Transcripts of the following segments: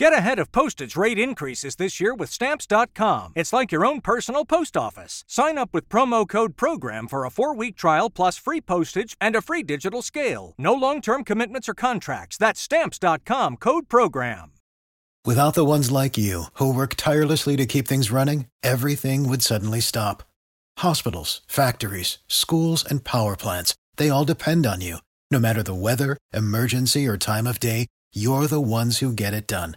Get ahead of postage rate increases this year with Stamps.com. It's like your own personal post office. Sign up with promo code PROGRAM for a four week trial plus free postage and a free digital scale. No long term commitments or contracts. That's Stamps.com code PROGRAM. Without the ones like you, who work tirelessly to keep things running, everything would suddenly stop. Hospitals, factories, schools, and power plants, they all depend on you. No matter the weather, emergency, or time of day, you're the ones who get it done.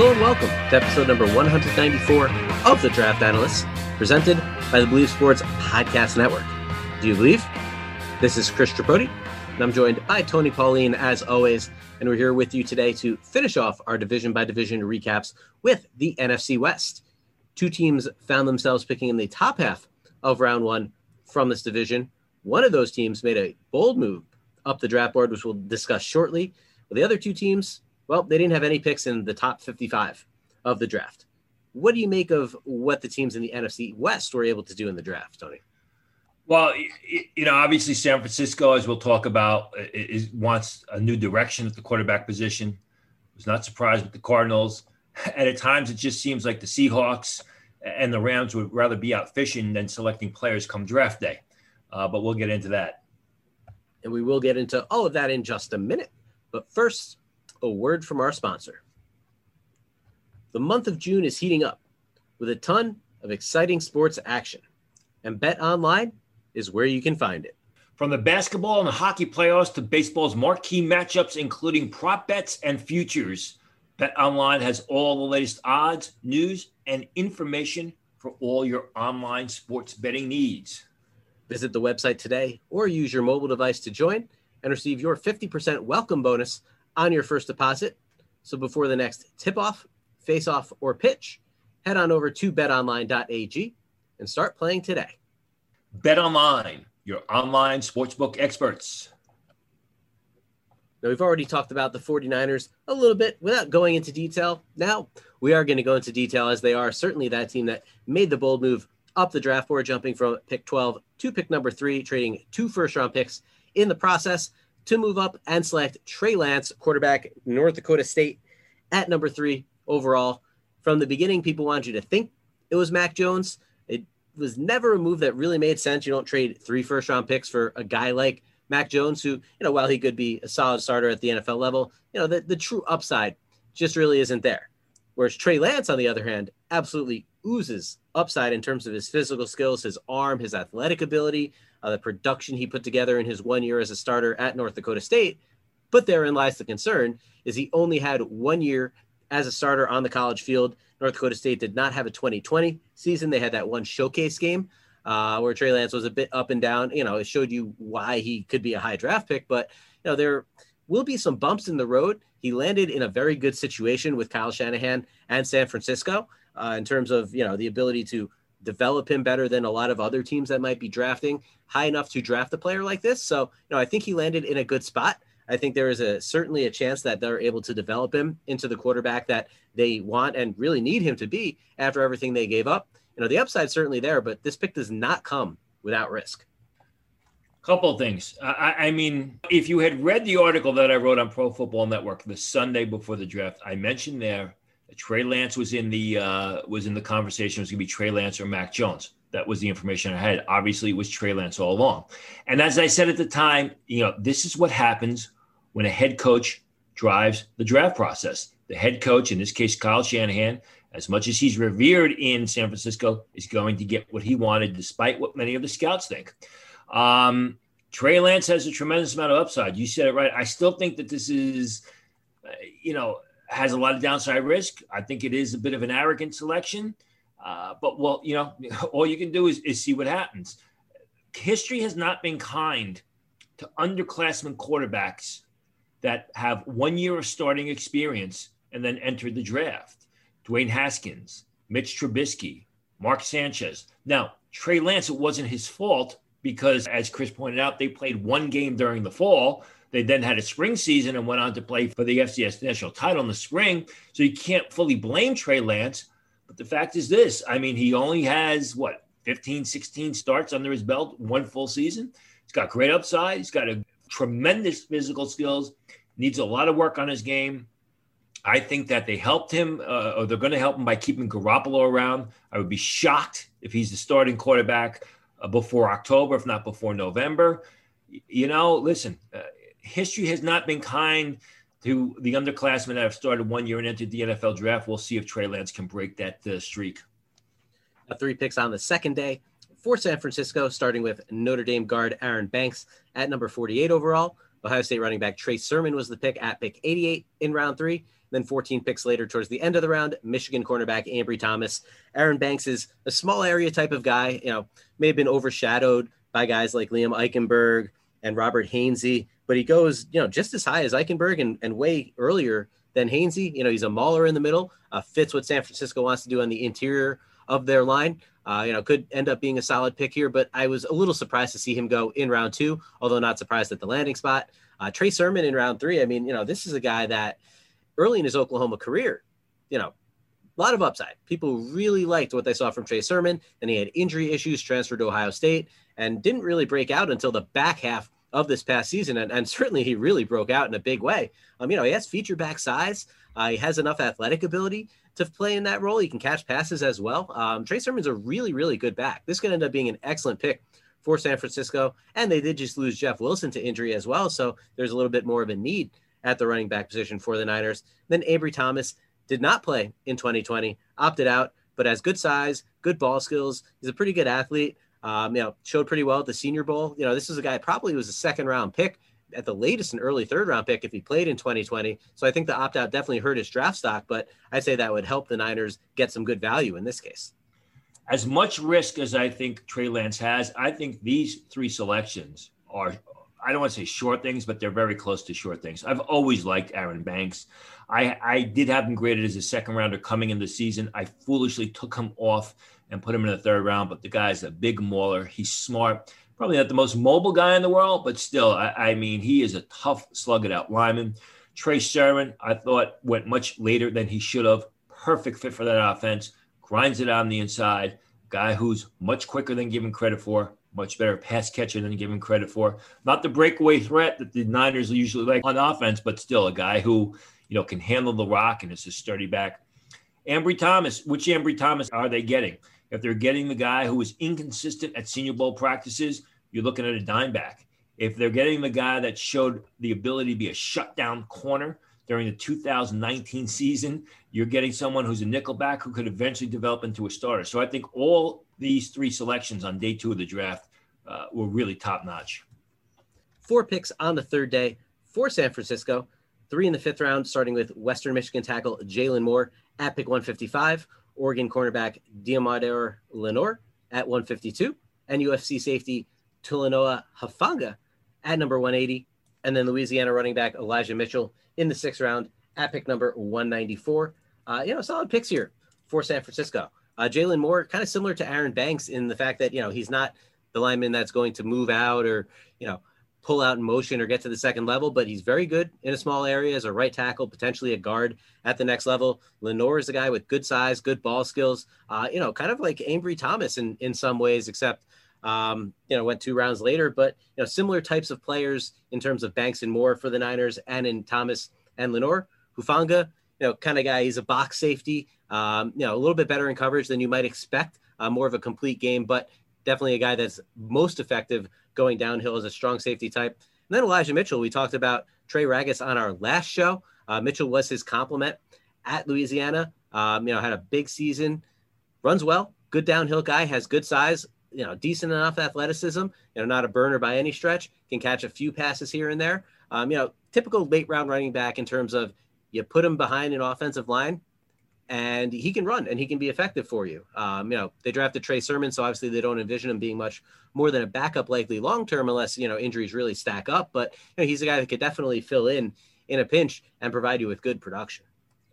Hello and welcome to episode number 194 of The Draft Analysts, presented by the Believe Sports Podcast Network. Do you believe? This is Chris Tripodi, and I'm joined by Tony Pauline as always, and we're here with you today to finish off our division by division recaps with the NFC West. Two teams found themselves picking in the top half of round one from this division. One of those teams made a bold move up the draft board, which we'll discuss shortly. The other two teams well, they didn't have any picks in the top 55 of the draft. What do you make of what the teams in the NFC West were able to do in the draft, Tony? Well, you know, obviously San Francisco, as we'll talk about, is, wants a new direction at the quarterback position. I Was not surprised with the Cardinals. And at times, it just seems like the Seahawks and the Rams would rather be out fishing than selecting players come draft day. Uh, but we'll get into that. And we will get into all of that in just a minute. But first, a word from our sponsor. The month of June is heating up with a ton of exciting sports action, and Bet Online is where you can find it. From the basketball and hockey playoffs to baseball's marquee matchups, including prop bets and futures, Bet Online has all the latest odds, news, and information for all your online sports betting needs. Visit the website today or use your mobile device to join and receive your 50% welcome bonus on your first deposit. So before the next tip off, face off, or pitch, head on over to betonline.ag and start playing today. BetOnline, your online sportsbook experts. Now, we've already talked about the 49ers a little bit without going into detail. Now, we are going to go into detail as they are certainly that team that made the bold move up the draft board, jumping from pick 12 to pick number three, trading two first round picks in the process to move up and select Trey Lance, quarterback, North Dakota State, at number three overall. From the beginning, people wanted you to think it was Mac Jones. It was never a move that really made sense. You don't trade three first round picks for a guy like Mac Jones, who, you know, while he could be a solid starter at the NFL level, you know, the, the true upside just really isn't there. Whereas Trey Lance, on the other hand, absolutely oozes upside in terms of his physical skills, his arm, his athletic ability, uh, the production he put together in his one year as a starter at North Dakota State. But therein lies the concern: is he only had one year as a starter on the college field. North Dakota State did not have a 2020 season. They had that one showcase game uh, where Trey Lance was a bit up and down. You know, it showed you why he could be a high draft pick, but you know there will be some bumps in the road. He landed in a very good situation with Kyle Shanahan and San Francisco uh, in terms of you know the ability to develop him better than a lot of other teams that might be drafting high enough to draft a player like this. So, you know, I think he landed in a good spot. I think there is a certainly a chance that they're able to develop him into the quarterback that they want and really need him to be after everything they gave up. You know, the upside's certainly there, but this pick does not come without risk. Couple of things. I, I, mean, if you had read the article that I wrote on Pro Football Network the Sunday before the draft, I mentioned there Trey Lance was in the uh, was in the conversation. It was going to be Trey Lance or Mac Jones. That was the information I had. Obviously, it was Trey Lance all along. And as I said at the time, you know, this is what happens when a head coach drives the draft process. The head coach, in this case, Kyle Shanahan, as much as he's revered in San Francisco, is going to get what he wanted, despite what many of the scouts think. Um, Trey Lance has a tremendous amount of upside. You said it right. I still think that this is, uh, you know, has a lot of downside risk. I think it is a bit of an arrogant selection. Uh, but well, you know, all you can do is, is see what happens. History has not been kind to underclassmen quarterbacks that have one year of starting experience and then entered the draft. Dwayne Haskins, Mitch Trubisky, Mark Sanchez. Now, Trey Lance, it wasn't his fault because, as Chris pointed out, they played one game during the fall. They then had a spring season and went on to play for the FCS national title in the spring. So you can't fully blame Trey Lance. But the fact is this I mean, he only has what, 15, 16 starts under his belt, one full season. He's got great upside. He's got a tremendous physical skills, needs a lot of work on his game. I think that they helped him, uh, or they're going to help him by keeping Garoppolo around. I would be shocked if he's the starting quarterback uh, before October, if not before November. You know, listen, uh, history has not been kind to the underclassmen that have started one year and entered the NFL draft. We'll see if Trey Lance can break that uh, streak. Three picks on the second day for San Francisco, starting with Notre Dame guard Aaron Banks at number 48 overall. Ohio State running back Trey Sermon was the pick at pick 88 in round three. Then 14 picks later, towards the end of the round, Michigan cornerback Ambry Thomas. Aaron Banks is a small area type of guy. You know, may have been overshadowed by guys like Liam Eichenberg and Robert Hainsey, but he goes, you know, just as high as Eichenberg and, and way earlier than Hainsey. You know, he's a mauler in the middle, uh, fits what San Francisco wants to do on the interior of their line. Uh, you know, could end up being a solid pick here, but I was a little surprised to see him go in round two, although not surprised at the landing spot. Uh, Trey Sermon in round three. I mean, you know, this is a guy that early in his Oklahoma career, you know, a lot of upside. People really liked what they saw from Trey Sermon. and he had injury issues, transferred to Ohio State, and didn't really break out until the back half of this past season. And, and certainly he really broke out in a big way. Um, you know, he has feature back size. Uh, he has enough athletic ability to play in that role. He can catch passes as well. Um, Trey Sermon's a really, really good back. This could end up being an excellent pick for San Francisco. And they did just lose Jeff Wilson to injury as well. So there's a little bit more of a need at the running back position for the Niners. Then Ambry Thomas did not play in 2020, opted out, but has good size, good ball skills. He's a pretty good athlete. Um, you know, showed pretty well at the Senior Bowl. You know, this is a guy probably was a second round pick at the latest an early third round pick if he played in 2020. So I think the opt out definitely hurt his draft stock, but I'd say that would help the Niners get some good value in this case. As much risk as I think Trey Lance has, I think these three selections are I don't want to say short things, but they're very close to short things. I've always liked Aaron Banks. I, I did have him graded as a second rounder coming in the season. I foolishly took him off and put him in the third round, but the guy's a big mauler. He's smart. Probably not the most mobile guy in the world, but still, I, I mean, he is a tough, slug it out lineman. Trey Sermon, I thought went much later than he should have. Perfect fit for that offense. Grinds it on the inside. Guy who's much quicker than given credit for much better pass catcher than given credit for. Not the breakaway threat that the Niners usually like on offense, but still a guy who, you know, can handle the rock and is a sturdy back. Ambry Thomas, which Ambry Thomas are they getting? If they're getting the guy who is inconsistent at Senior Bowl practices, you're looking at a dime back. If they're getting the guy that showed the ability to be a shutdown corner during the 2019 season, you're getting someone who's a nickelback who could eventually develop into a starter. So I think all these three selections on day two of the draft uh, were really top notch. Four picks on the third day for San Francisco. Three in the fifth round, starting with Western Michigan tackle Jaylon Moore at pick 155, Oregon cornerback Deommodore Lenoir at 152, and USC safety Talanoa Hufanga at number 180, and then Louisiana running back Elijah Mitchell in the sixth round at pick number 194. Uh, you know, solid picks here for San Francisco. Uh, Jaylon Moore, kind of similar to Aaron Banks in the fact that, you know, he's not the lineman that's going to move out or, you know, pull out in motion or get to the second level, but he's very good in a small area as a right tackle, potentially a guard at the next level. Lenoir is a guy with good size, good ball skills, uh, you know, kind of like Ambry Thomas in, in some ways, except, um, you know, went two rounds later, but, you know, similar types of players in terms of Banks and Moore for the Niners and in Thomas and Lenoir. Hufanga, you know, kind of guy, he's a box safety, um, you know, a little bit better in coverage than you might expect, uh, more of a complete game, but definitely a guy that's most effective going downhill as a strong safety type. And then Elijah Mitchell, we talked about Trey Ragas on our last show. Uh, Mitchell was his complement at Louisiana. Um, you know, had a big season, runs well, good downhill guy, has good size, you know, decent enough athleticism. You know, not a burner by any stretch. Can catch a few passes here and there. Um, you know, typical late round running back in terms of you put him behind an offensive line, and he can run and he can be effective for you. Um, you know, they drafted Trey Sermon, so obviously they don't envision him being much more than a backup likely long term, unless you know injuries really stack up. But you know, he's a guy that could definitely fill in in a pinch and provide you with good production.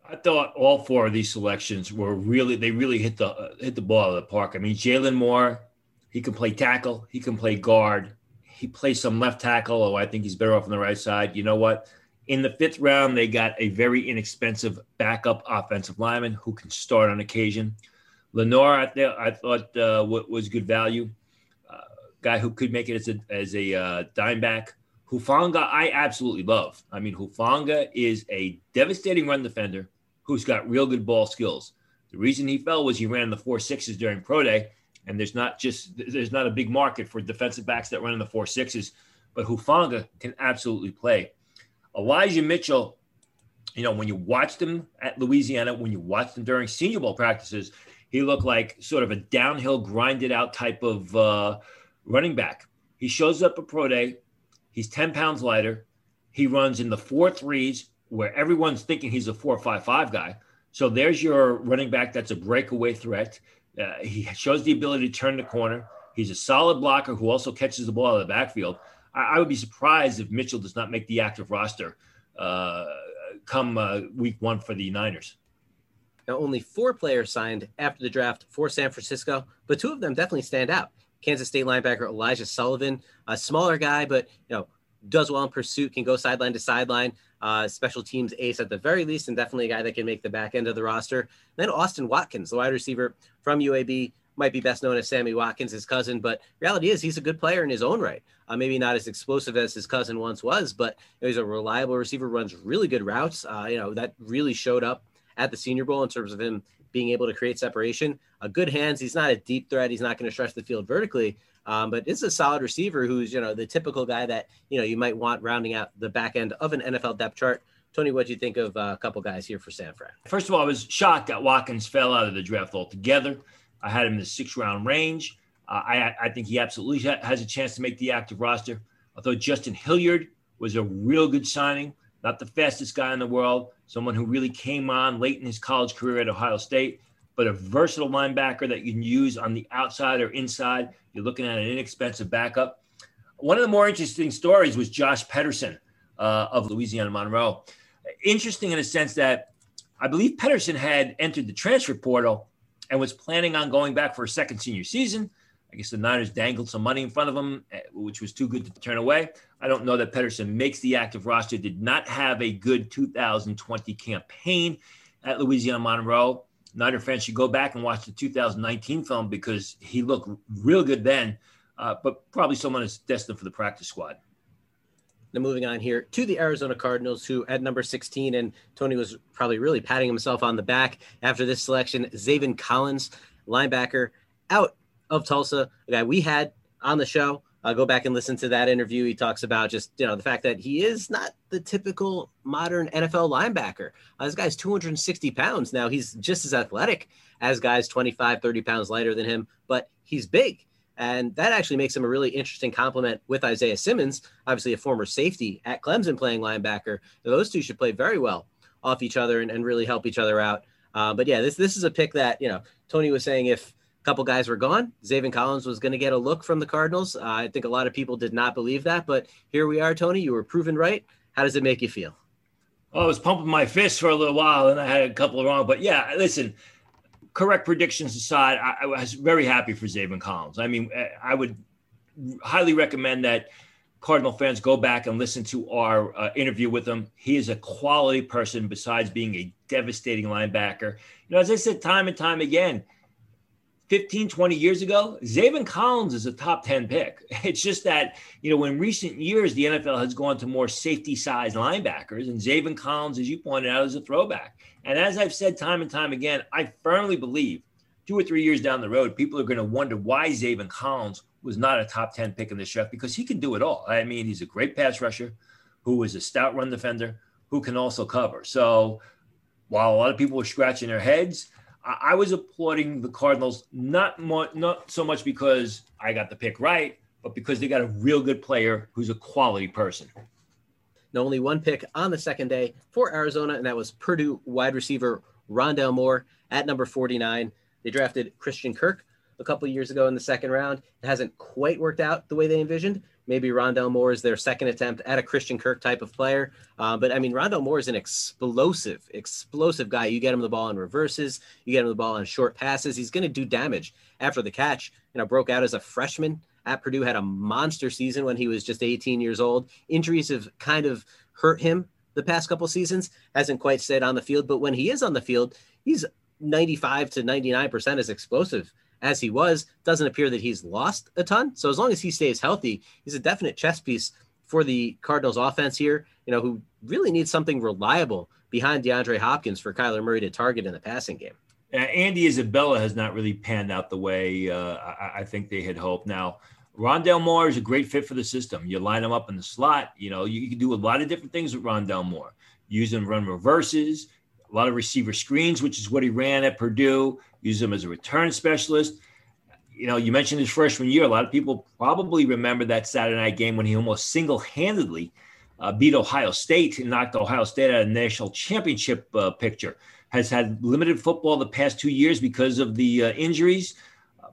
I thought all four of these selections were really they really hit the uh, hit the ball out of the park. I mean, Jaylon Moore, he can play tackle, he can play guard, he plays some left tackle. Oh, I think he's better off on the right side. You know what? In the fifth round, they got a very inexpensive backup offensive lineman who can start on occasion. Lenoir, I, th- I thought uh, was good value. Uh, guy who could make it as a as a uh, dime back. Hufanga, I absolutely love. I mean, Hufanga is a devastating run defender who's got real good ball skills. The reason he fell was he ran the four sixes during pro day, and there's not just there's not a big market for defensive backs that run in the four sixes, but Hufanga can absolutely play. Elijah Mitchell, you know, when you watched him at Louisiana, when you watched him during Senior Bowl practices, he looked like sort of a downhill, grinded out type of uh, running back. He shows up at pro day. He's 10 pounds lighter. He runs in the four threes where everyone's thinking he's a four five five guy. So there's your running back that's a breakaway threat. Uh, he shows the ability to turn the corner. He's a solid blocker who also catches the ball out of the backfield. I, I would be surprised if Mitchell does not make the active roster uh, come uh, week one for the Niners. Now, only four players signed after the draft for San Francisco, but two of them definitely stand out. Kansas State linebacker Elijah Sullivan, a smaller guy, but you know does well in pursuit, can go sideline to sideline uh, special teams ace at the very least, and definitely a guy that can make the back end of the roster. Then Austin Watkins, the wide receiver from UAB, might be best known as Sammy Watkins, his cousin, but reality is he's a good player in his own right. Uh, maybe not as explosive as his cousin once was, but you know, he's a reliable receiver, runs really good routes. Uh, you know that really showed up at the Senior Bowl in terms of him being able to create separation. A good hands. He's not a deep threat. He's not going to stretch the field vertically, um, but is a solid receiver who's, you know, the typical guy that, you know, you might want rounding out the back end of an NFL depth chart. Tony, what do you think of uh, a couple guys here for San Fran? First of all, I was shocked that Watkins fell out of the draft altogether. I had him in the six round range. Uh, I, I think he absolutely has a chance to make the active roster. Although Justin Hilliard was a real good signing, not the fastest guy in the world, someone who really came on late in his college career at Ohio State, but a versatile linebacker that you can use on the outside or inside. You're looking at an inexpensive backup. One of the more interesting stories was Josh Pederson uh, of Louisiana Monroe. Interesting in a sense that I believe Pederson had entered the transfer portal and was planning on going back for a second senior season. I guess the Niners dangled some money in front of him, eh, which was too good to turn away. I don't know that Pederson makes the active roster, did not have a good 2020 campaign at Louisiana Monroe. Niner fans should go back and watch the 2019 film because he looked real good then, uh, but probably someone is destined for the practice squad. Now, moving on here to the Arizona Cardinals, who at number 16, and Tony was probably really patting himself on the back after this selection. Zaven Collins, linebacker, out of Tulsa, a guy we had on the show uh, go back and listen to that interview. He talks about just you know the fact that he is not the typical modern NFL linebacker. Uh, this guy's 260 pounds. Now he's just as athletic as guys 25, 30 pounds lighter than him, but he's big. And that actually makes him a really interesting complement with Isaiah Simmons, obviously a former safety at Clemson playing linebacker. Those two should play very well off each other and, and really help each other out. Uh, but yeah, this this is a pick that you know Tony was saying if a couple guys were gone. Zaven Collins was going to get a look from the Cardinals. Uh, I think a lot of people did not believe that, but here we are, Tony. You were proven right. How does it make you feel? Well, I was pumping my fist for a little while, and I had a couple wrong. But yeah, listen, correct predictions aside, I, I was very happy for Zaven Collins. I mean, I would highly recommend that Cardinal fans go back and listen to our uh, interview with him. He is a quality person besides being a devastating linebacker. You know, as I said time and time again, 15, 20 years ago, Zaven Collins is a top 10 pick. It's just that, you know, in recent years, the NFL has gone to more safety size linebackers, and Zaven Collins, as you pointed out, is a throwback. And as I've said time and time again, I firmly believe two or three years down the road, people are going to wonder why Zaven Collins was not a top 10 pick in this draft because he can do it all. I mean, he's a great pass rusher who is a stout run defender who can also cover. So while a lot of people were scratching their heads, I was applauding the Cardinals not more, not so much because I got the pick right, but because they got a real good player who's a quality person. Now, only one pick on the second day for Arizona, and that was Purdue wide receiver Rondale Moore at number 49. They drafted Christian Kirk a couple years ago in the second round. It hasn't quite worked out the way they envisioned. maybe Rondale Moore is their second attempt at a Christian Kirk type of player. Uh, but I mean, Rondale Moore is an explosive, explosive guy. You get him the ball in reverses, you get him the ball on short passes. He's going to do damage after the catch. You know, broke out as a freshman at Purdue, had a monster season when he was just 18 years old. Injuries have kind of hurt him the past couple seasons. Hasn't quite stayed on the field, but when he is on the field, he's 95 to 99% as explosive as he was. Doesn't appear that he's lost a ton. So as long as he stays healthy, he's a definite chess piece for the Cardinals offense here, you know, who really needs something reliable behind DeAndre Hopkins for Kyler Murray to target in the passing game. Andy Isabella has not really panned out the way uh, I, I, think they had hoped. Now, Rondale Moore is a great fit for the system. You line him up in the slot. You know, you, you can do a lot of different things with Rondale Moore. Use him run reverses, a lot of receiver screens, which is what he ran at Purdue. Use him as a return specialist. You know, you mentioned his freshman year. A lot of people probably remember that Saturday night game when he almost single-handedly uh, beat Ohio State and knocked Ohio State out of the national championship uh, picture. Has had limited football the past two years because of the uh, injuries,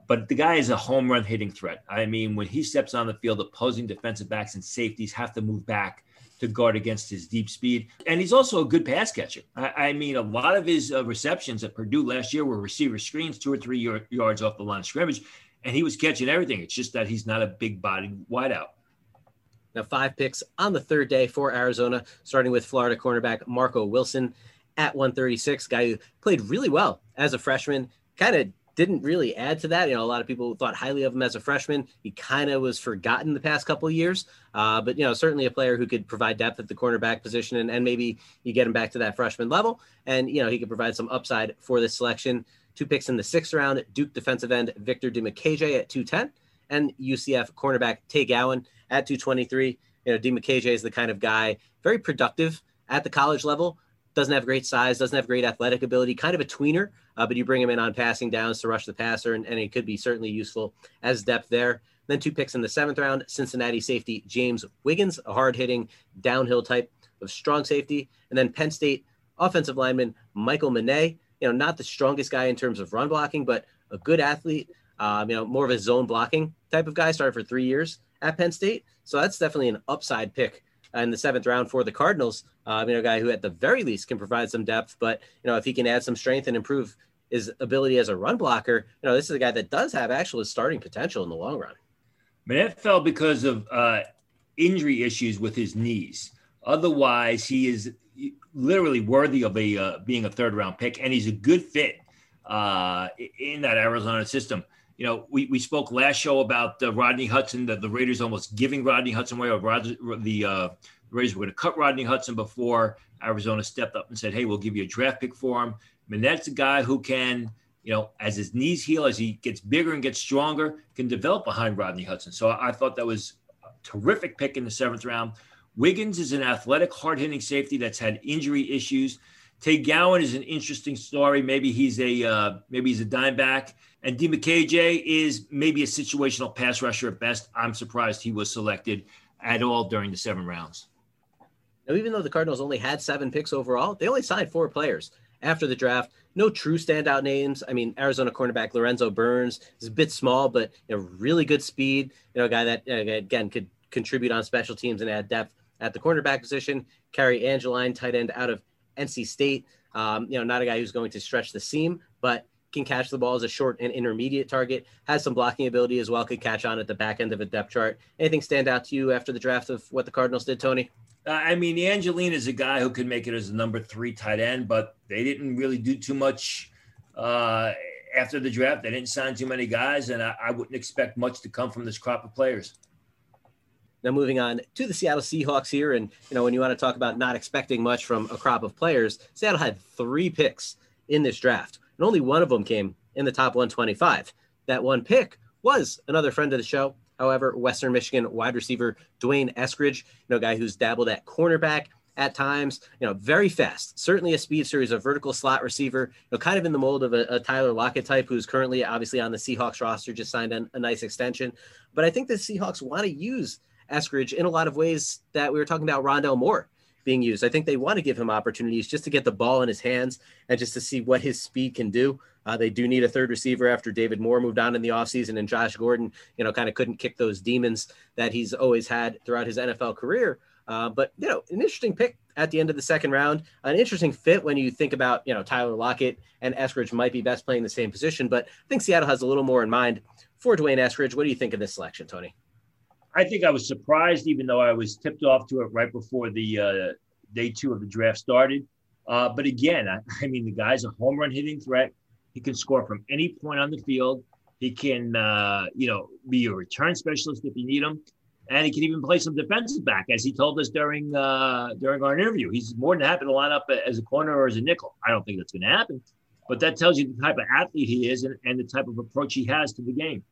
but the guy is a home run hitting threat. I mean, when he steps on the field, opposing defensive backs and safeties have to move back to guard against his deep speed. And he's also a good pass catcher. I, I mean, a lot of his uh, receptions at Purdue last year were receiver screens, two or three yard, yards off the line of scrimmage, and he was catching everything. It's just that he's not a big bodied wideout. Now, five picks on the third day for Arizona, starting with Florida cornerback Marco Wilson at 136, guy who played really well as a freshman, kind of didn't really add to that. You know, a lot of people thought highly of him as a freshman. He kind of was forgotten the past couple of years, uh, but you know, certainly a player who could provide depth at the cornerback position, and, and maybe you get him back to that freshman level, and you know, he could provide some upside for this selection. Two picks in the sixth round: Duke defensive end Victor Dimukeje at 210, and UCF cornerback Tay Gowan at 223. You know, Dimukeje is the kind of guy very productive at the college level doesn't have great size, doesn't have great athletic ability, kind of a tweener, uh, but you bring him in on passing downs to rush the passer, and, and he could be certainly useful as depth there. Then two picks in the seventh round Cincinnati safety James Wiggins, a hard hitting downhill type of strong safety. And then Penn State offensive lineman Michael Menet, you know, not the strongest guy in terms of run blocking, but a good athlete, um, you know, more of a zone blocking type of guy, started for three years at Penn State. So that's definitely an upside pick in the seventh round for the Cardinals. Uh, you know, a guy who at the very least can provide some depth, but you know, if he can add some strength and improve his ability as a run blocker, you know, this is a guy that does have actual starting potential in the long run. But Menet fell because of uh, injury issues with his knees. Otherwise, he is literally worthy of a uh, being a third round pick, and he's a good fit uh, in that Arizona system. You know, we, we spoke last show about uh, Rodney Hudson, the, the Raiders almost giving Rodney Hudson away, or Roger, the uh, Raiders were going to cut Rodney Hudson before Arizona stepped up and said, "Hey, we'll give you a draft pick for him." I mean, that's a guy who can, you know, as his knees heal, as he gets bigger and gets stronger, can develop behind Rodney Hudson. So I, I thought that was a terrific pick in the seventh round. Wiggins is an athletic, hard hitting safety that's had injury issues. Tay Gowan is an interesting story. Maybe he's a uh, maybe he's a dime back. And Dimukeje is maybe a situational pass rusher at best. I'm surprised he was selected at all during the seven rounds. Now, even though the Cardinals only had seven picks overall, they only signed four players after the draft. No true standout names. I mean, Arizona cornerback Lorenzo Burns is a bit small, but you know, really good speed. You know, a guy that uh, again could contribute on special teams and add depth at the cornerback position. Cary Angeline, tight end out of NC State. Um, you know, not a guy who's going to stretch the seam, but can catch the ball as a short and intermediate target. Has some blocking ability as well. Could catch on at the back end of a depth chart. Anything stand out to you after the draft of what the Cardinals did, Tony? Uh, I mean, Angeline is a guy who could make it as a number three tight end, but they didn't really do too much uh, after the draft. They didn't sign too many guys, and I, I, wouldn't expect much to come from this crop of players. Now, moving on to the Seattle Seahawks here, and you know, when you want to talk about not expecting much from a crop of players, Seattle had three picks in this draft, and only one of them came in the top 125. That one pick was another friend of the show, However, Western Michigan wide receiver D'Wayne Eskridge, you know, guy who's dabbled at cornerback at times, you know, very fast. Certainly a speed series, a vertical slot receiver, you know, kind of in the mold of a, a Tyler Lockett type, who's currently obviously on the Seahawks roster, just signed a, a nice extension. But I think the Seahawks want to use Eskridge in a lot of ways that we were talking about Rondale Moore being used. I think they want to give him opportunities just to get the ball in his hands and just to see what his speed can do Uh, they do need a third receiver after David Moore moved on in the offseason and Josh Gordon, you know, kind of couldn't kick those demons that he's always had throughout his NFL career. Uh, but you know, an interesting pick at the end of the second round, an interesting fit when you think about you know Tyler Lockett and Eskridge might be best playing the same position, but I think Seattle has a little more in mind for D'Wayne Eskridge. What do you think of this selection, Tony? I think I was surprised, even though I was tipped off to it right before the uh, day two of the draft started. Uh, but again, I, I, mean, the guy's a home run hitting threat. He can score from any point on the field. He can, uh, you know, be a return specialist if you need him and he can even play some defensive back, as he told us during uh, during our interview. He's more than happy to line up as a corner or as a nickel. I don't think that's going to happen, but that tells you the type of athlete he is and, and the type of approach he has to the game.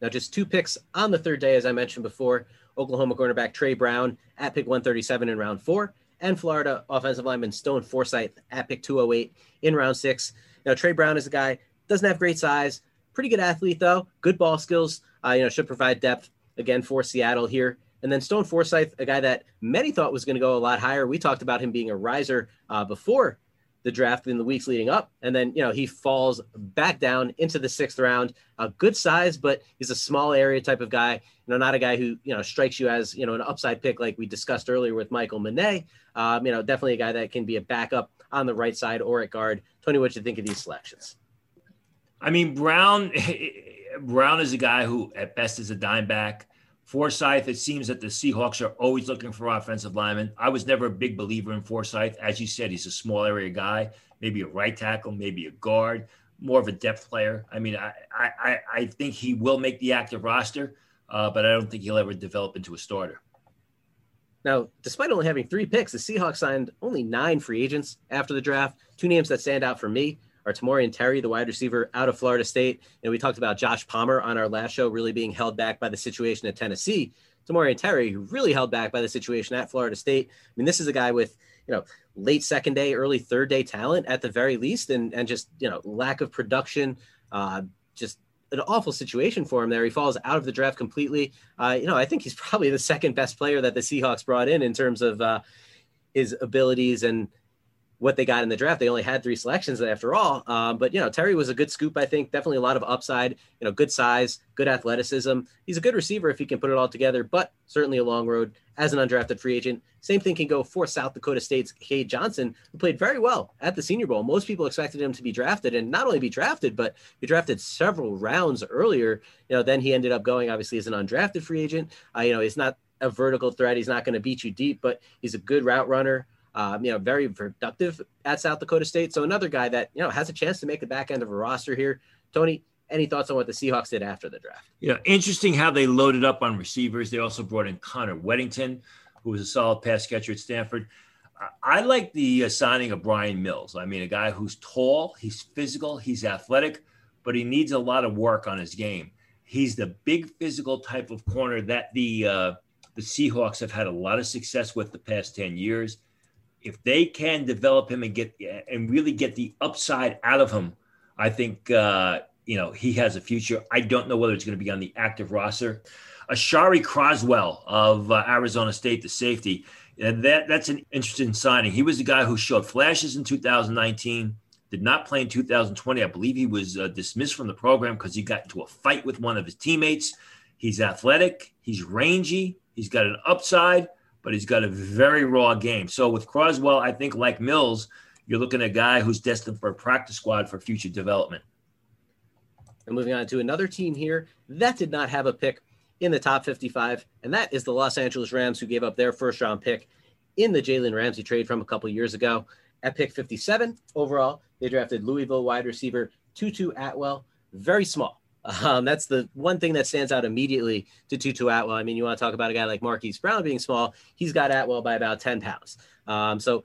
Now, just two picks on the third day, as I mentioned before. Oklahoma cornerback Trey Brown at pick 137 in round four, and Florida offensive lineman Stone Forsythe at pick 208 in round six. Now, Trey Brown is a guy doesn't have great size, pretty good athlete though, good ball skills. Uh, you know, should provide depth again for Seattle here. And then Stone Forsythe, a guy that many thought was going to go a lot higher. We talked about him being a riser uh, before the draft in the weeks leading up. And then, you know, he falls back down into the sixth round. A good size, but he's a small area type of guy. You know, not a guy who, you know, strikes you as, you know, an upside pick like we discussed earlier with Michael Menet. Um, you know, definitely a guy that can be a backup on the right side or at guard. Tony, what you think of these selections? I mean, Brown Brown is a guy who, at best, is a dime back. Forsythe, it seems that the Seahawks are always looking for offensive linemen. I was never a big believer in Forsythe. As you said, he's a small area guy, maybe a right tackle, maybe a guard, more of a depth player. I mean, I I, I think he will make the active roster, uh, but I don't think he'll ever develop into a starter. Now, despite only having three picks, the Seahawks signed only nine free agents after the draft. Two names that stand out for me are Tamorrion Terry, the wide receiver out of Florida State. And we talked about Josh Palmer on our last show, really being held back by the situation at Tennessee. Tamorrion Terry who really held back by the situation at Florida State. I mean, this is a guy with, you know, late second day, early third day talent at the very least, and and just you know lack of production, uh, just an awful situation for him there. He falls out of the draft completely. Uh, you know, I think he's probably the second best player that the Seahawks brought in in terms of uh, his abilities and what they got in the draft. They only had three selections after all. Um, but you know, Terry was a good scoop. I think definitely a lot of upside. You know, good size, good athleticism. He's a good receiver if he can put it all together. But certainly a long road as an undrafted free agent. Same thing can go for South Dakota State's Cade Johnson, who played very well at the Senior Bowl. Most people expected him to be drafted, and not only be drafted, but be drafted several rounds earlier. You know, then he ended up going obviously as an undrafted free agent. Uh, you know, he's not a vertical threat. He's not going to beat you deep, but he's a good route runner um, you know, very productive at South Dakota State. So another guy that you know has a chance to make the back end of a roster here. Tony, any thoughts on what the Seahawks did after the draft? Yeah, interesting how they loaded up on receivers. They also brought in Connor Wedington, who was a solid pass catcher at Stanford. I like the uh, signing of Bryan Mills. I mean, a guy who's tall, he's physical, he's athletic, but he needs a lot of work on his game. He's the big physical type of corner that the uh, the Seahawks have had a lot of success with the past ten years if they can develop him and get and really get the upside out of him, I think uh, you know he has a future. I don't know whether it's going to be on the active roster. Aashari Crosswell of uh, Arizona State, the safety, and that that's an interesting signing. He was the guy who showed flashes in 2019. Did not play in 2020. I believe he was uh, dismissed from the program because he got into a fight with one of his teammates. He's athletic. He's rangy. He's got an upside but he's got a very raw game. So with Crosswell, I think like Mills, you're looking at a guy who's destined for a practice squad for future development. And moving on to another team here that did not have a pick in the top 55, and that is the Los Angeles Rams, who gave up their first round pick in the Jalen Ramsey trade from a couple years ago. At pick 57 overall, they drafted Louisville wide receiver Tutu Atwell, very small, um, that's the one thing that stands out immediately to Tutu Atwell. I mean, you want to talk about a guy like Marquise Brown being small. He's got Atwell by about 10 pounds. Um, so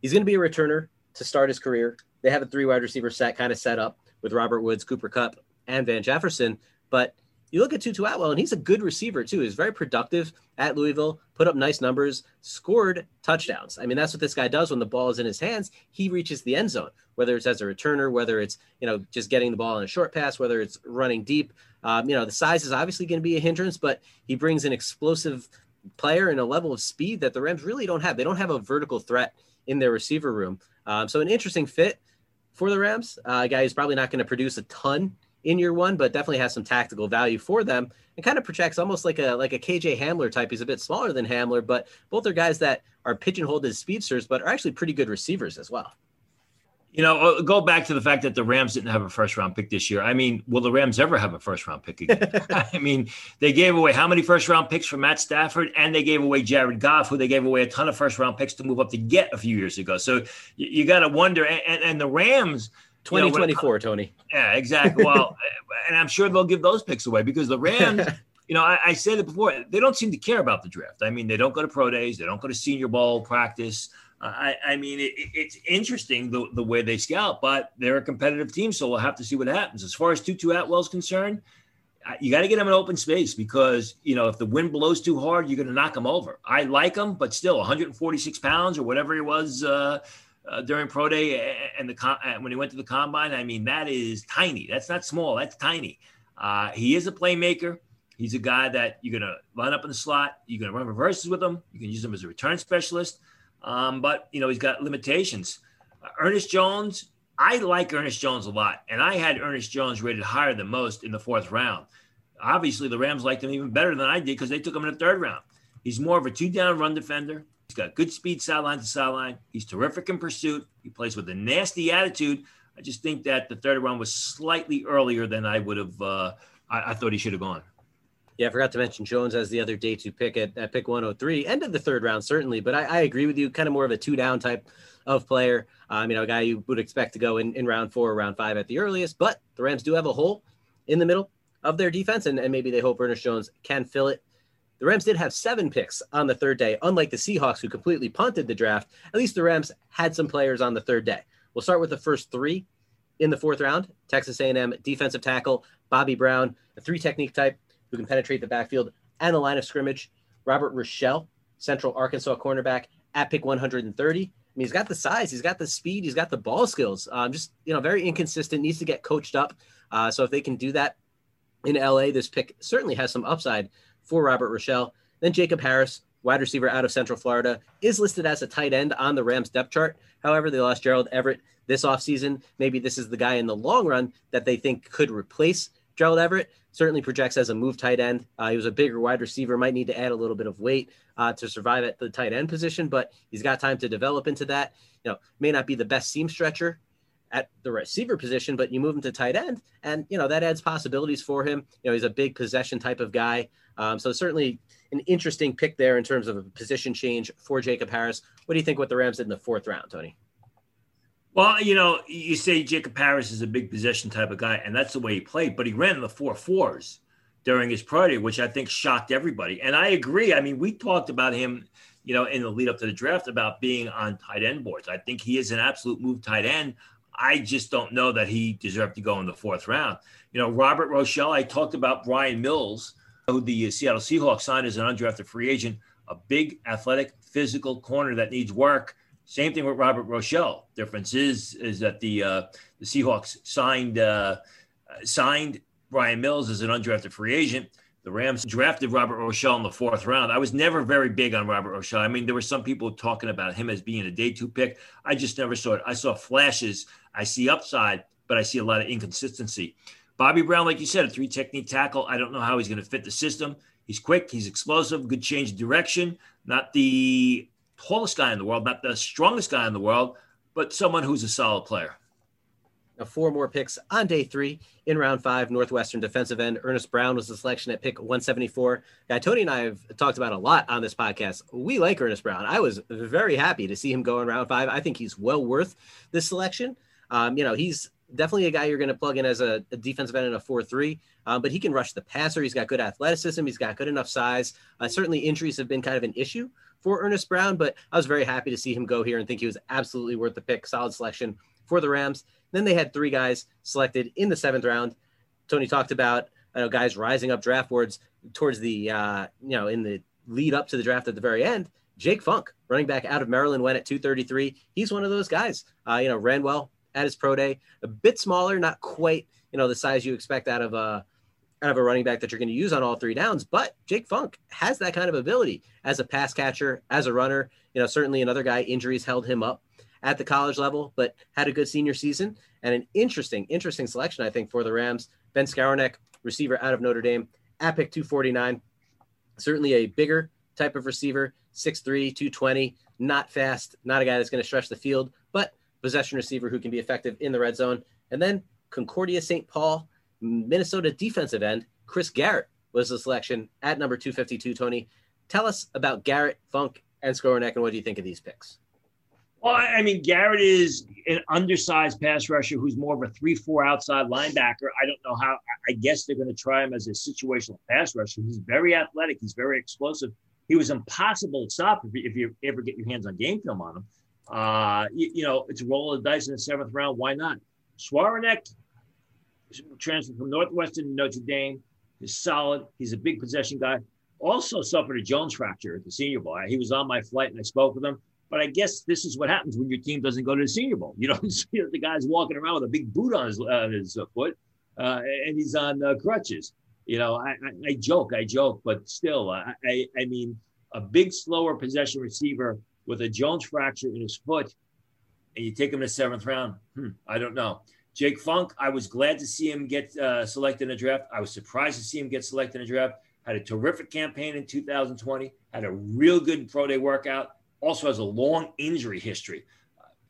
he's going to be a returner to start his career. They have a three wide receiver set kind of set up with Robert Woods, Cooper Kupp, and Van Jefferson. But you look at Tutu Atwell, and he's a good receiver too. He's very productive at Louisville, put up nice numbers, scored touchdowns. I mean, that's what this guy does when the ball is in his hands. He reaches the end zone, whether it's as a returner, whether it's you know just getting the ball in a short pass, whether it's running deep. Um, you know, the size is obviously going to be a hindrance, but he brings an explosive player and a level of speed that the Rams really don't have. They don't have a vertical threat in their receiver room. Um, so an interesting fit for the Rams. Uh, a guy who's probably not going to produce a ton in year one, but definitely has some tactical value for them and kind of projects almost like a like a KJ Hamler type. He's a bit smaller than Hamler, but both are guys that are pigeonholed as speedsters, but are actually pretty good receivers as well. You know, uh, go back to the fact that the Rams didn't have a first round pick this year. I mean, will the Rams ever have a first round pick again? I mean, they gave away how many first round picks for Matt Stafford, and they gave away Jared Goff, who they gave away a ton of first round picks to move up to get a few years ago. So you, you got to wonder. And, and, and, the Rams, 2024, you know, Tony. Yeah, exactly. Well, and I'm sure they'll give those picks away because the Rams. you know, I, I, said it before, they don't seem to care about the draft. I mean, they don't go to pro days, they don't go to senior bowl practice. I, I mean, it, it's interesting the, the way they scout, but they're a competitive team, so we'll have to see what happens. As far as Tutu Atwell's concerned, you got to get him in open space because you know if the wind blows too hard, you're going to knock him over. I like him, but still, 146 pounds or whatever he was uh, uh, during pro day and the when he went to the combine. I mean, that is tiny. That's not small. That's tiny. Uh, he is a playmaker. He's a guy that you're going to line up in the slot. You're going to run reverses with him. You can use him as a return specialist. Um, but you know he's got limitations. Uh, Ernest Jones, I like Ernest Jones a lot, and I had Ernest Jones rated higher than most in the fourth round. Obviously, the Rams liked him even better than I did because they took him in the third round. He's more of a two-down run defender. He's got good speed sideline to sideline. He's terrific in pursuit. He plays with a nasty attitude. I just think that the third round was slightly earlier than I would have. Uh, I, I thought he should have gone. Yeah, I forgot to mention Jones as the other day to pick at, at pick 103. End of the third round, certainly, but I, I agree with you. Kind of more of a two down type of player. Um, you know, a guy you would expect to go in, in round four or round five at the earliest, but the Rams do have a hole in the middle of their defense, and, and maybe they hope Ernest Jones can fill it. The Rams did have seven picks on the third day, unlike the Seahawks, who completely punted the draft. At least the Rams had some players on the third day. We'll start with the first three in the fourth round. Texas A&M defensive tackle Bobby Brown, a three technique type who can penetrate the backfield and the line of scrimmage. Robert Rochell, Central Arkansas cornerback at pick 130. I mean, he's got the size, he's got the speed, he's got the ball skills. Um, just you know, very inconsistent. Needs to get coached up. Uh, so if they can do that in LA, this pick certainly has some upside for Robert Rochell. Then Jacob Harris, wide receiver out of Central Florida, is listed as a tight end on the Rams depth chart. However, they lost Gerald Everett this offseason. Maybe this is the guy in the long run that they think could replace Gerald Everett certainly projects as a move tight end. Uh, he was a bigger wide receiver, might need to add a little bit of weight uh, to survive at the tight end position, but he's got time to develop into that. You know, may not be the best seam stretcher at the receiver position, but you move him to tight end, and you know that adds possibilities for him. You know, he's a big possession type of guy, um, so certainly an interesting pick there in terms of a position change for Jacob Harris. What do you think? What the Rams did in the fourth round, Tony? Well, you know, you say Jacob Harris is a big possession type of guy, and that's the way he played, but he ran the four fours during his party, which I think shocked everybody. And I agree. I mean, we talked about him, you know, in the lead up to the draft about being on tight end boards. I think he is an absolute move tight end. I just don't know that he deserved to go in the fourth round. You know, Robert Rochell, I talked about Bryan Mills, who the Seattle Seahawks signed as an undrafted free agent, a big, athletic, physical corner that needs work. Same thing with Robert Rochell. Difference is is that the uh, the Seahawks signed uh, signed Bryan Mills as an undrafted free agent. The Rams drafted Robert Rochell in the fourth round. I was never very big on Robert Rochell. I mean, there were some people talking about him as being a day two pick. I just never saw it. I saw flashes. I see upside, but I see a lot of inconsistency. Bobby Brown, like you said, a three technique tackle. I don't know how he's going to fit the system. He's quick, he's explosive, good change of direction. Not the tallest guy in the world, not the strongest guy in the world, but someone who's a solid player. Now, four more picks on day three in round five. Northwestern defensive end Ernest Brown was the selection at pick 174. Guy Tony and I have talked about a lot on this podcast. We like Ernest Brown. I was very happy to see him go in round five. I think he's well worth this selection. Um, you know, he's definitely a guy you're going to plug in as a, a defensive end in a 4-3 um, but he can rush the passer he's got good athleticism he's got good enough size uh, certainly injuries have been kind of an issue for Ernest Brown, but I was very happy to see him go here and think he was absolutely worth the pick. Solid selection for the Rams. Then they had three guys selected in the seventh round. Tony talked about you know, guys rising up draft boards towards the uh, you know in the lead up to the draft at the very end. Jake Funk, running back out of Maryland, went at 233. He's one of those guys. Uh, you know, ran well at his pro day. A bit smaller, not quite you know the size you expect out of a out of a running back that you're going to use on all three downs. But Jake Funk has that kind of ability as a pass catcher, as a runner. You know, certainly another guy injuries held him up at the college level, but had a good senior season and an interesting, interesting selection, I think, for the Rams. Ben Skowronek, receiver out of Notre Dame, at pick 249. Certainly a bigger type of receiver, 6'3, 220, not fast, not a guy that's going to stretch the field, but possession receiver who can be effective in the red zone. And then Concordia St. Paul, Minnesota defensive end, Chris Garrett was the selection at number 252. Tony, tell us about Garrett, Funk, and Skowronek, and what do you think of these picks? Well, I mean, Garrett is an undersized pass rusher who's more of a three-four outside linebacker. I don't know how. I guess they're going to try him as a situational pass rusher. He's very athletic. He's very explosive. He was impossible to stop if you, if you ever get your hands on game film on him. Uh, you, you, know, it's a roll of the dice in the seventh round. Why not? Skowronek, transferred from Northwestern to Notre Dame, He's solid. He's a big possession guy. Also suffered a Jones fracture at the Senior Bowl. He was on my flight and I spoke with him. But I guess this is what happens when your team doesn't go to the Senior Bowl. You see the guy's walking around with a big boot on his, uh, his uh, foot, and he's on uh, crutches. You know, I, I, I, joke, I joke, but still, I, I mean, a big, slower possession receiver with a Jones fracture in his foot, and you take him in the seventh round. Hmm, I don't know. Jake Funk, I was glad to see him get uh, selected in the draft. I was surprised to see him get selected in the draft. Had a terrific campaign in 2020. Had a real good pro day workout also has a long injury history.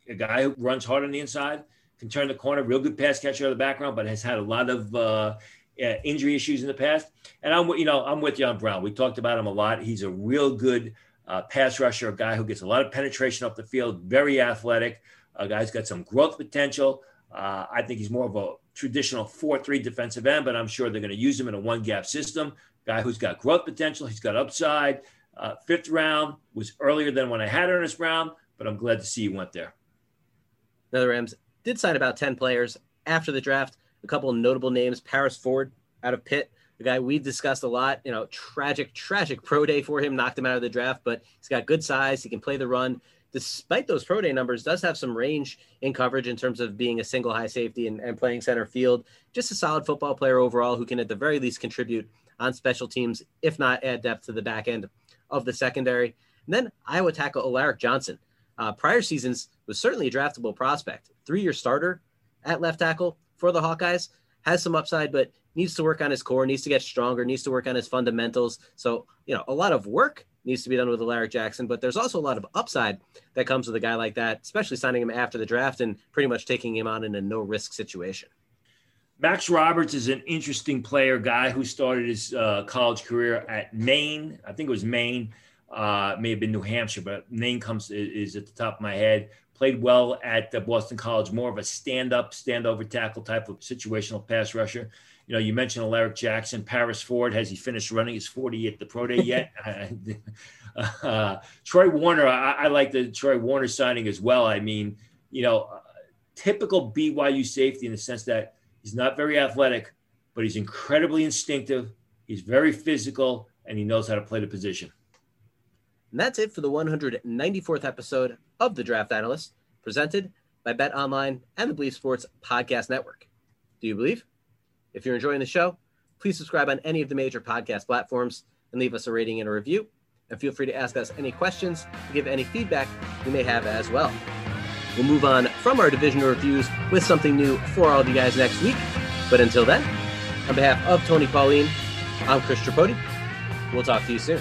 A guy who runs hard on the inside, can turn the corner, real good pass catcher out of the background, but has had a lot of uh, injury issues in the past. And I'm, you know, I'm with you on Brown. We talked about him a lot. He's a real good uh, pass rusher, a guy who gets a lot of penetration up the field, very athletic. A guy who's got some growth potential. Uh, I think he's more of a traditional 4-3 defensive end, but I'm sure they're going to use him in a one-gap system. Guy who's got growth potential. He's got upside. Uh, fifth round was earlier than when I had Earnest Brown, but I'm glad to see he went there. Now, the Rams did sign about 10 players after the draft. A couple of notable names Paris Ford out of Pitt, the guy we've discussed a lot. You know, tragic, tragic pro day for him, knocked him out of the draft, but he's got good size. He can play the run. Despite those pro day numbers, does have some range in coverage in terms of being a single high safety and, and playing center field. Just a solid football player overall who can, at the very least, contribute on special teams, if not add depth to the back end of the secondary. And then Iowa tackle Alaric Johnson. Uh, prior seasons was certainly a draftable prospect. Three year starter at left tackle for the Hawkeyes. Has some upside, but needs to work on his core, needs to get stronger, needs to work on his fundamentals. So, you know, a lot of work needs to be done with Alaric Jackson, but there's also a lot of upside that comes with a guy like that, especially signing him after the draft and pretty much taking him on in a no risk situation. Max Roberts is an interesting player, guy who started his uh, college career at Maine. I think it was Maine, uh, may have been New Hampshire, but Maine comes is, at the top of my head. Played well at Boston College, more of a stand-up, stand-over tackle type of situational pass rusher. You know, you mentioned Alaric Jackson, Paris Ford. Has he finished running his 40 at the pro day yet? uh, Troy Warner, I, I, like the Troy Warner signing as well. I mean, you know, typical BYU safety in the sense that He's not very athletic, but he's incredibly instinctive. He's very physical, and he knows how to play the position. And that's it for the 194th episode of The Draft Analyst, presented by Bet Online and the Bleav Sports Podcast Network. Do you believe? If you're enjoying the show, please subscribe on any of the major podcast platforms and leave us a rating and a review. And feel free to ask us any questions, and give any feedback you may have as well. We'll move on from our divisional reviews with something new for all of you guys next week. But until then, on behalf of Tony Pauline, I'm Chris Tripodi. We'll talk to you soon.